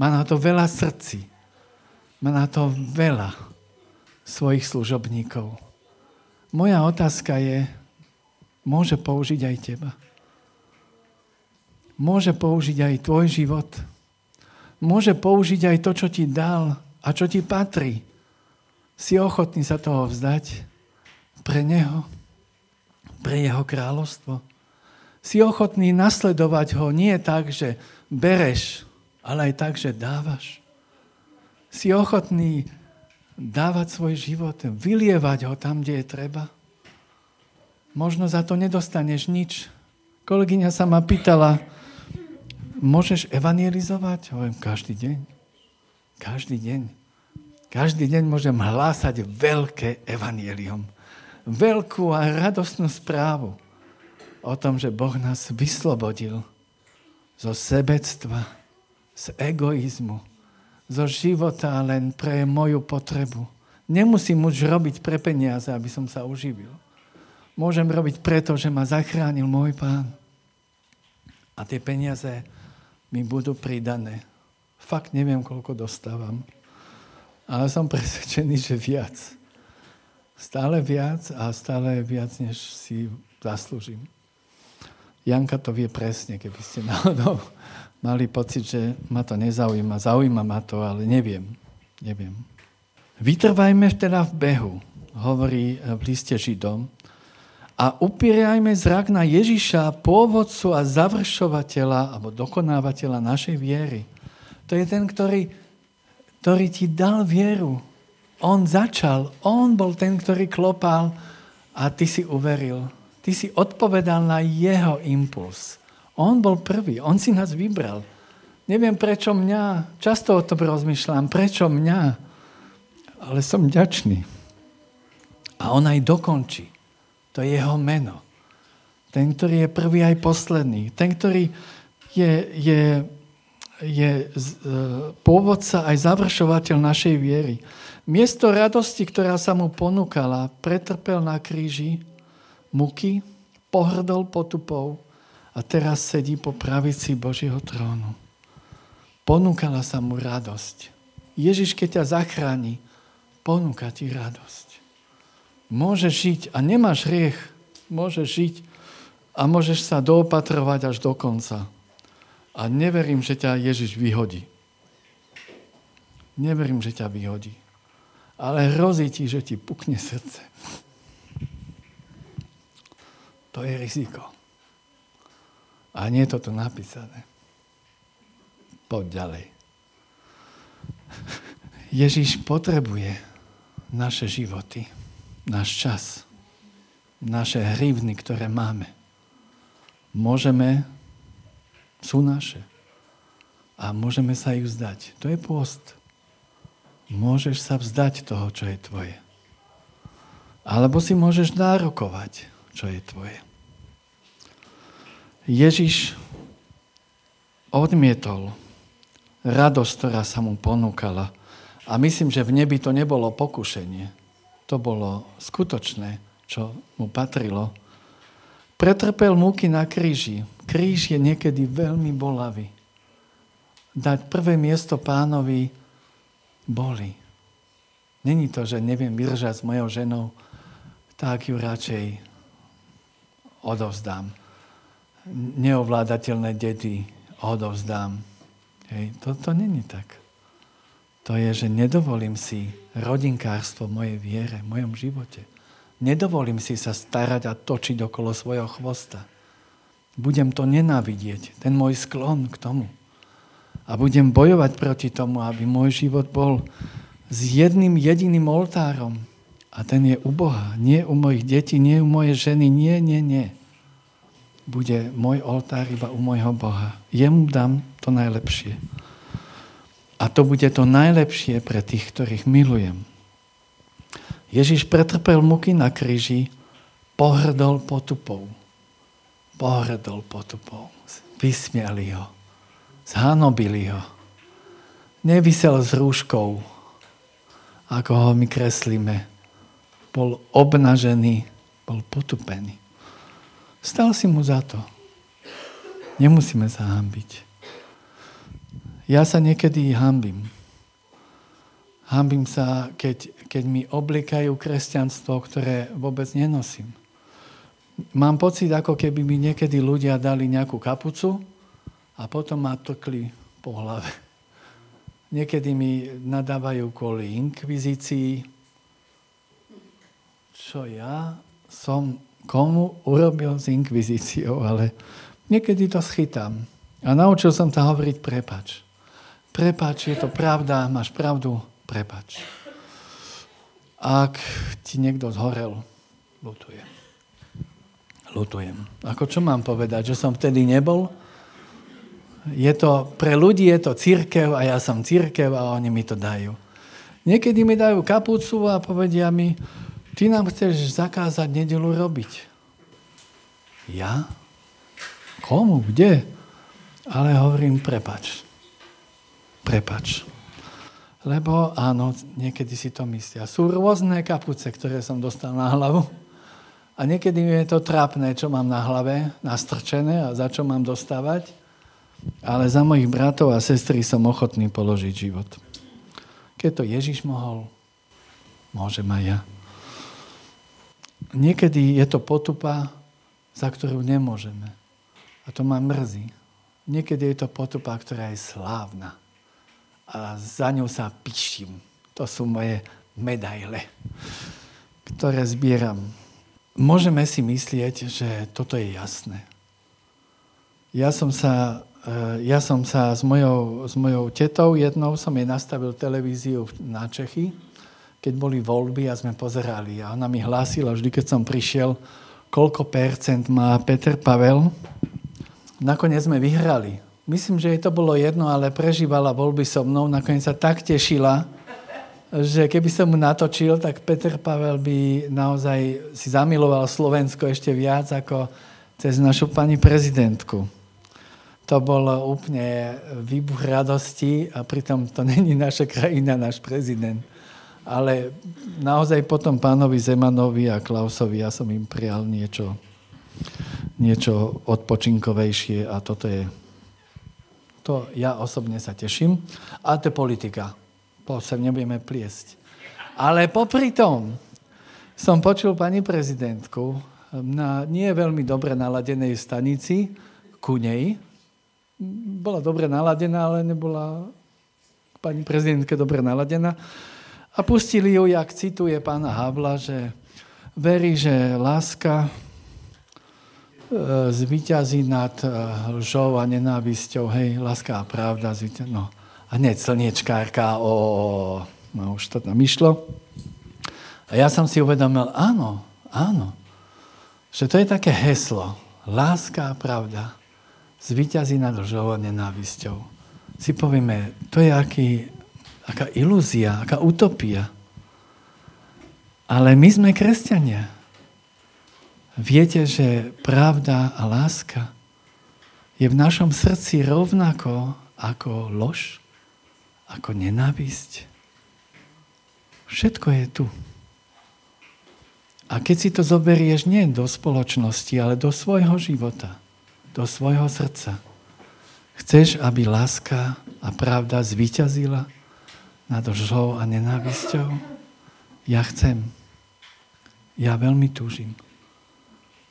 má na to veľa srdci, má na to veľa svojich služobníkov. Moja otázka je, môže použiť aj teba? Môže použiť aj tvoj život? Môže použiť aj to, čo ti dal a čo ti patrí? Si ochotný sa toho vzdať pre Neho? Pre Jeho kráľovstvo? Si ochotný nasledovať Ho nie tak, že bereš, ale aj tak, že dávaš? Si ochotný dávať svoj život, vylievať ho tam, kde je treba. Možno za to nedostaneš nič. Kolegyňa sa ma pýtala, môžeš evangelizovať? Hovorím, každý deň. Každý deň. Každý deň môžem hlásať veľké evanielium. Veľkú a radostnú správu o tom, že Boh nás vyslobodil zo sebectva, z egoizmu, zo života len pre moju potrebu. Nemusím už robiť pre peniaze, aby som sa uživil. Môžem robiť preto, že ma zachránil môj pán. A tie peniaze mi budú pridané. Fakt neviem, koľko dostávam. Ale som presvedčený, že viac. Stále viac a stále viac, než si zaslúžim. Janka to vie presne, keby ste náhodou mali pocit, že ma to nezaujíma. Zaujíma ma to, ale neviem. Neviem. Vytrvajme teda v behu, hovorí v liste Židom, a upierajme zrak na Ježiša, pôvodcu a završovateľa alebo dokonávateľa našej viery. To je ten, ktorý, ktorý ti dal vieru. On začal, on bol ten, ktorý klopal a ty si uveril. Ty si odpovedal na jeho impuls. On bol prvý, on si nás vybral. Neviem prečo mňa, často o tom rozmýšľam, prečo mňa, ale som ďačný. A on aj dokončí. To je jeho meno. Ten, ktorý je prvý aj posledný. Ten, ktorý je, je, je e, pôvodca aj završovateľ našej viery. Miesto radosti, ktorá sa mu ponúkala, pretrpel na kríži muky, pohrdol potupou a teraz sedí po pravici Božieho trónu. Ponúkala sa mu radosť. Ježiš, keď ťa zachráni, ponúka ti radosť. Môžeš žiť a nemáš hriech. Môžeš žiť a môžeš sa doopatrovať až do konca. A neverím, že ťa Ježiš vyhodí. Neverím, že ťa vyhodí. Ale hrozí ti, že ti pukne srdce. To je riziko. A nie je to tu napísané. Poď ďalej. [laughs] Ježiš potrebuje naše životy náš čas, naše hrivny, ktoré máme, môžeme, sú naše. A môžeme sa ich vzdať. To je post. Môžeš sa vzdať toho, čo je tvoje. Alebo si môžeš nárokovať, čo je tvoje. Ježiš odmietol radosť, ktorá sa mu ponúkala. A myslím, že v nebi to nebolo pokušenie to bolo skutočné, čo mu patrilo. Pretrpel múky na kríži. Kríž je niekedy veľmi bolavý. Dať prvé miesto pánovi boli. Není to, že neviem vydržať s mojou ženou, tak ju radšej odovzdám. Neovládateľné dety odovzdám. Hej, to, to není tak to je, že nedovolím si rodinkárstvo v mojej viere, v mojom živote. Nedovolím si sa starať a točiť okolo svojho chvosta. Budem to nenávidieť, ten môj sklon k tomu. A budem bojovať proti tomu, aby môj život bol s jedným jediným oltárom. A ten je u Boha, nie u mojich detí, nie u mojej ženy, nie, nie, nie. Bude môj oltár iba u môjho Boha. Jemu dám to najlepšie. A to bude to najlepšie pre tých, ktorých milujem. Ježiš pretrpel muky na kríži, pohrdol potupou. Pohrdol potupou. Vysmiali ho. Zhanobili ho. Nevysel s rúškou, ako ho my kreslíme. Bol obnažený, bol potupený. Stal si mu za to. Nemusíme sa hambiť. Ja sa niekedy hambím. Hambím sa, keď, keď mi oblikajú kresťanstvo, ktoré vôbec nenosím. Mám pocit, ako keby mi niekedy ľudia dali nejakú kapucu a potom ma tlkli po hlave. Niekedy mi nadávajú kvôli inkvizícii. Čo ja som komu urobil s inkvizíciou, ale niekedy to schytám. A naučil som sa hovoriť prepač. Prepač, je to pravda, máš pravdu, prepač. Ak ti niekto zhorel, lutujem. Lutujem. Ako čo mám povedať? Že som vtedy nebol? Je to, pre ľudí je to církev a ja som církev a oni mi to dajú. Niekedy mi dajú kapucu a povedia mi, ty nám chceš zakázať nedelu robiť. Ja? Komu? Kde? Ale hovorím, prepač. Prepač. Lebo áno, niekedy si to myslia. Sú rôzne kapuce, ktoré som dostal na hlavu. A niekedy mi je to trápne, čo mám na hlave, nastrčené a za čo mám dostávať. Ale za mojich bratov a sestry som ochotný položiť život. Keď to Ježiš mohol, môžem aj ja. Niekedy je to potupa, za ktorú nemôžeme. A to ma mrzí. Niekedy je to potupa, ktorá je slávna. A za ňou sa piším. To sú moje medaile, ktoré zbieram. Môžeme si myslieť, že toto je jasné. Ja som sa Eh, ja som sa s mojou, s mojou tetou jednou, som jej nastavil televíziu na Čechy, keď boli voľby a sme pozerali. A ona mi hlásila vždy, keď som prišiel, koľko percent má Peter Pavel. Nakoniec sme vyhrali. Myslím, že jej to bolo jedno, ale prežívala voľby so mnou. Nakoniec sa tak tešila, že keby som mu natočil, tak Peter Pavel by naozaj si zamiloval Slovensko ešte viac ako cez našu pani prezidentku to bol úplne výbuch radosti a pritom to [laughs] není naša krajina, náš prezident. Ale naozaj potom pánovi Zemanovi a Klausovi ja som im prijal niečo, niečo odpočinkovejšie a toto je... To ja osobne sa teším. A to je politika. Po sem nebudeme pliesť. Ale popri tom som počul pani prezidentku na nie veľmi dobre naladenej stanici ku nej, bola dobre naladená, ale nebola pani prezidentke dobre naladená. A pustili ju, jak cituje pána Havla, že verí, že láska e, zvíťazí nad e, lžou a nenávisťou. Hej, láska a pravda. Zvíťazí. No. A hneď slniečkárka, o, no už to tam išlo. A ja som si uvedomil, áno, áno, že to je také heslo. Láska a pravda zvíťazí nad lžou a nenávisťou. Si povieme, to je aký, aká ilúzia, aká utopia. Ale my sme kresťania. Viete, že pravda a láska je v našom srdci rovnako ako lož, ako nenávisť. Všetko je tu. A keď si to zoberieš nie do spoločnosti, ale do svojho života – do svojho srdca. Chceš, aby láska a pravda zvíťazila nad lžou a nenávisťou? Ja chcem. Ja veľmi túžim.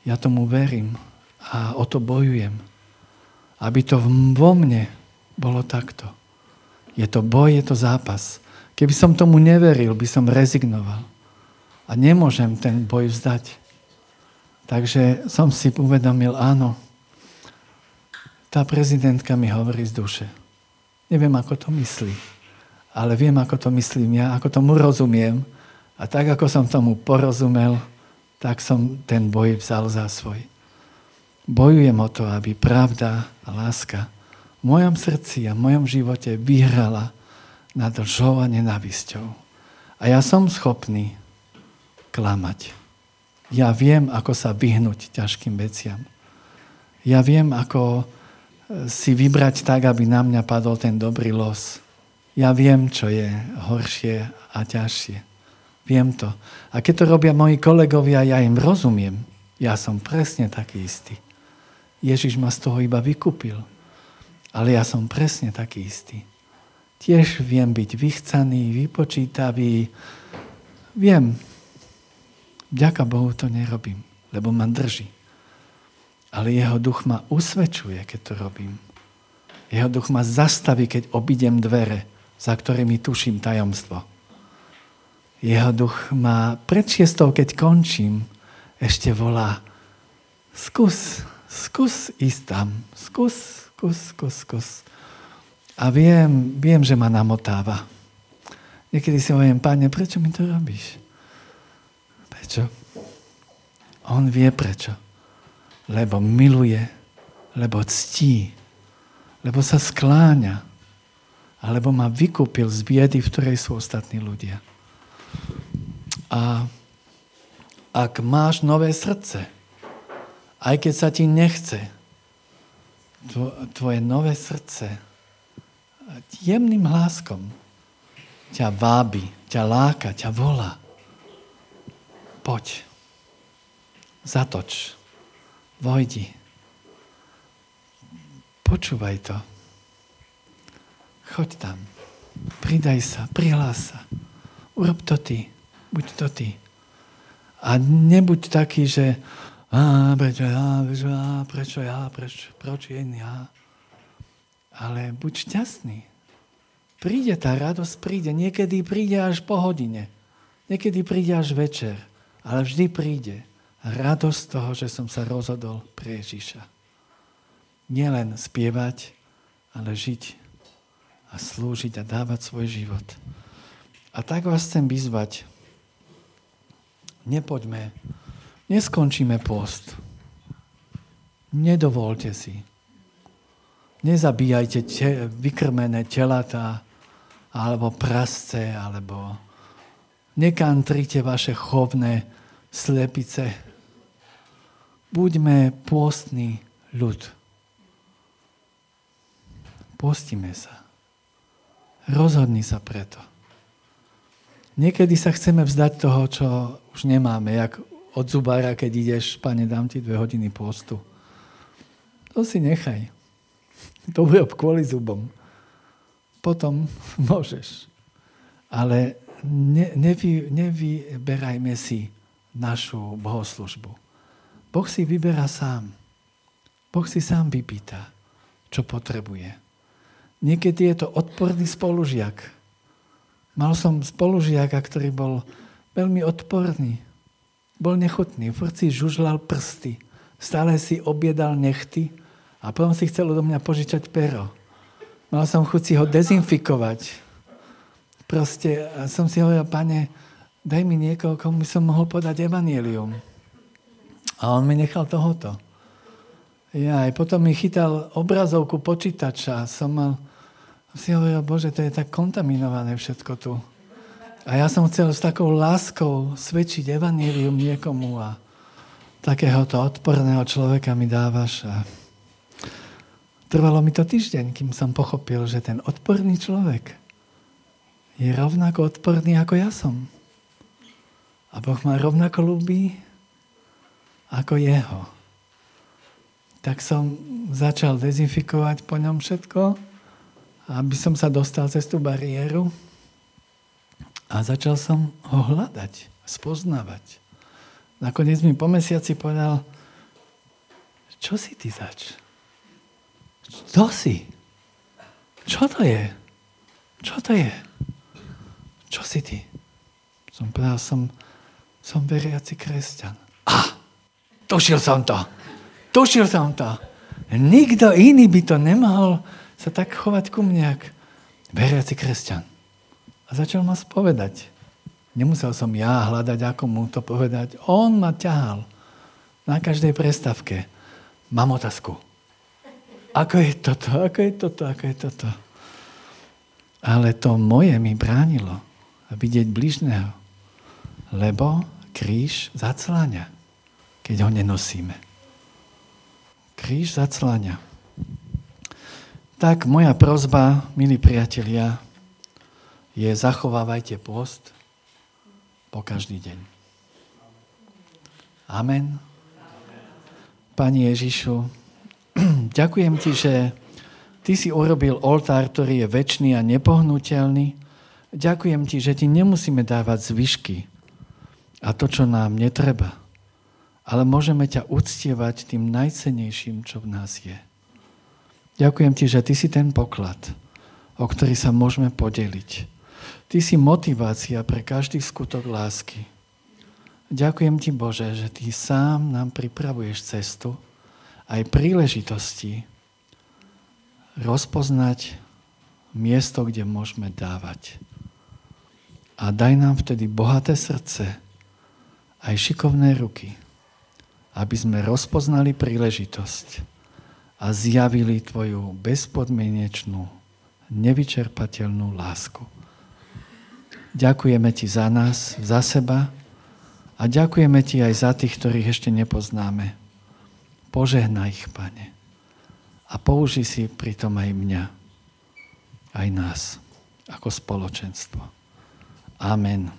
Ja tomu verím a o to bojujem. Aby to vo mne bolo takto. Je to boj, je to zápas. Keby som tomu neveril, by som rezignoval. A nemôžem ten boj vzdať. Takže som si uvedomil, áno, tá prezidentka mi hovorí z duše. Neviem, ako to myslí, ale viem, ako to myslím ja, ako tomu rozumiem. A tak, ako som tomu porozumel, tak som ten boj vzal za svoj. Bojujem o to, aby pravda a láska v mojom srdci a v mojom živote vyhrala nad lžou a nenávisťou. A ja som schopný klamať. Ja viem, ako sa vyhnúť ťažkým veciam. Ja viem, ako si vybrať tak, aby na mňa padol ten dobrý los. Ja viem, čo je horšie a ťažšie. Viem to. A keď to robia moji kolegovia, ja im rozumiem. Ja som presne taký istý. Ježiš ma z toho iba vykúpil. Ale ja som presne taký istý. Tiež viem byť vychcaný, vypočítavý. Viem. Ďaká Bohu to nerobím, lebo ma drží. Ale jeho duch ma usvedčuje, keď to robím. Jeho duch ma zastaví, keď obidem dvere, za ktorými tuším tajomstvo. Jeho duch ma pred šiestou, keď končím, ešte volá skús, skús ísť tam, skús, skús, skús, skús. A viem, viem, že ma namotáva. Niekedy si hovorím, páne, prečo mi to robíš? Prečo? On vie prečo lebo miluje, lebo ctí, lebo sa skláňa, alebo ma vykúpil z biedy, v ktorej sú ostatní ľudia. A ak máš nové srdce, aj keď sa ti nechce, tvoje nové srdce jemným hláskom ťa vábi, ťa láka, ťa volá. Poď, zatoč, vojdi. Počúvaj to. Choď tam. Pridaj sa, prihlás sa. Urob to ty. Buď to ty. A nebuď taký, že a, prečo ja, prečo ja, prečo ja, prečo, prečo ja. Ale buď šťastný. Príde tá radosť, príde. Niekedy príde až po hodine. Niekedy príde až večer. Ale vždy príde radosť toho, že som sa rozhodol pre Ježiša nielen spievať, ale žiť a slúžiť a dávať svoj život. A tak vás chcem vyzvať. Nepoďme, neskončíme post. Nedovolte si. Nezabíjajte te, vykrmené telatá, alebo prasce, alebo nekantrite vaše chovné slepice. Buďme pôstny ľud Postíme sa. Rozhodni sa preto. Niekedy sa chceme vzdať toho, čo už nemáme, jak od zubára, keď ideš, pane, dám ti dve hodiny postu. To si nechaj. To bude kvôli zubom. Potom [laughs] môžeš. Ale ne, nevy, nevyberajme si našu bohoslužbu. Boh si vyberá sám. Boh si sám vypýta, čo potrebuje. Niekedy je to odporný spolužiak. Mal som spolužiaka, ktorý bol veľmi odporný. Bol nechutný, furt si žužlal prsty. Stále si objedal nechty a potom si chcel do mňa požičať pero. Mal som chuť si ho dezinfikovať. Proste som si hovoril, pane, daj mi niekoho, komu som mohol podať evanílium. A on mi nechal tohoto. Ja aj potom mi chytal obrazovku počítača. Som mal a si hovoril, Bože, to je tak kontaminované všetko tu. A ja som chcel s takou láskou svedčiť evanílium niekomu a takéhoto odporného človeka mi dávaš. A trvalo mi to týždeň, kým som pochopil, že ten odporný človek je rovnako odporný, ako ja som. A Boh ma rovnako ľúbi, ako jeho. Tak som začal dezinfikovať po ňom všetko aby som sa dostal cez tú bariéru a začal som ho hľadať, spoznávať. Nakoniec mi po mesiaci povedal, čo si ty zač? Kto si? Čo to je? Čo to je? Čo si ty? Som povedal, som, som veriaci kresťan. A, tušil som to. Tušil som to. Nikto iný by to nemohol sa tak chovať ku mne, jak veriaci kresťan. A začal ma spovedať. Nemusel som ja hľadať, ako mu to povedať. On ma ťahal na každej prestavke. Mám otázku. Ako je toto? Ako je toto? Ako je toto? Ale to moje mi bránilo vidieť bližného. Lebo kríž zacláňa, keď ho nenosíme. Kríž zacláňa. Tak moja prozba, milí priatelia, je zachovávajte post po každý deň. Amen. Pani Ježišu, [clears throat] ďakujem ti, že ty si urobil oltár, ktorý je väčší a nepohnutelný. Ďakujem ti, že ti nemusíme dávať zvyšky a to, čo nám netreba, ale môžeme ťa uctievať tým najcenejším, čo v nás je. Ďakujem ti, že ty si ten poklad, o ktorý sa môžeme podeliť. Ty si motivácia pre každý skutok lásky. Ďakujem ti, Bože, že ty sám nám pripravuješ cestu, aj príležitosti rozpoznať miesto, kde môžeme dávať. A daj nám vtedy bohaté srdce, aj šikovné ruky, aby sme rozpoznali príležitosť a zjavili Tvoju bezpodmienečnú, nevyčerpateľnú lásku. Ďakujeme Ti za nás, za seba a ďakujeme Ti aj za tých, ktorých ešte nepoznáme. Požehnaj ich, Pane. A použi si pritom aj mňa, aj nás, ako spoločenstvo. Amen.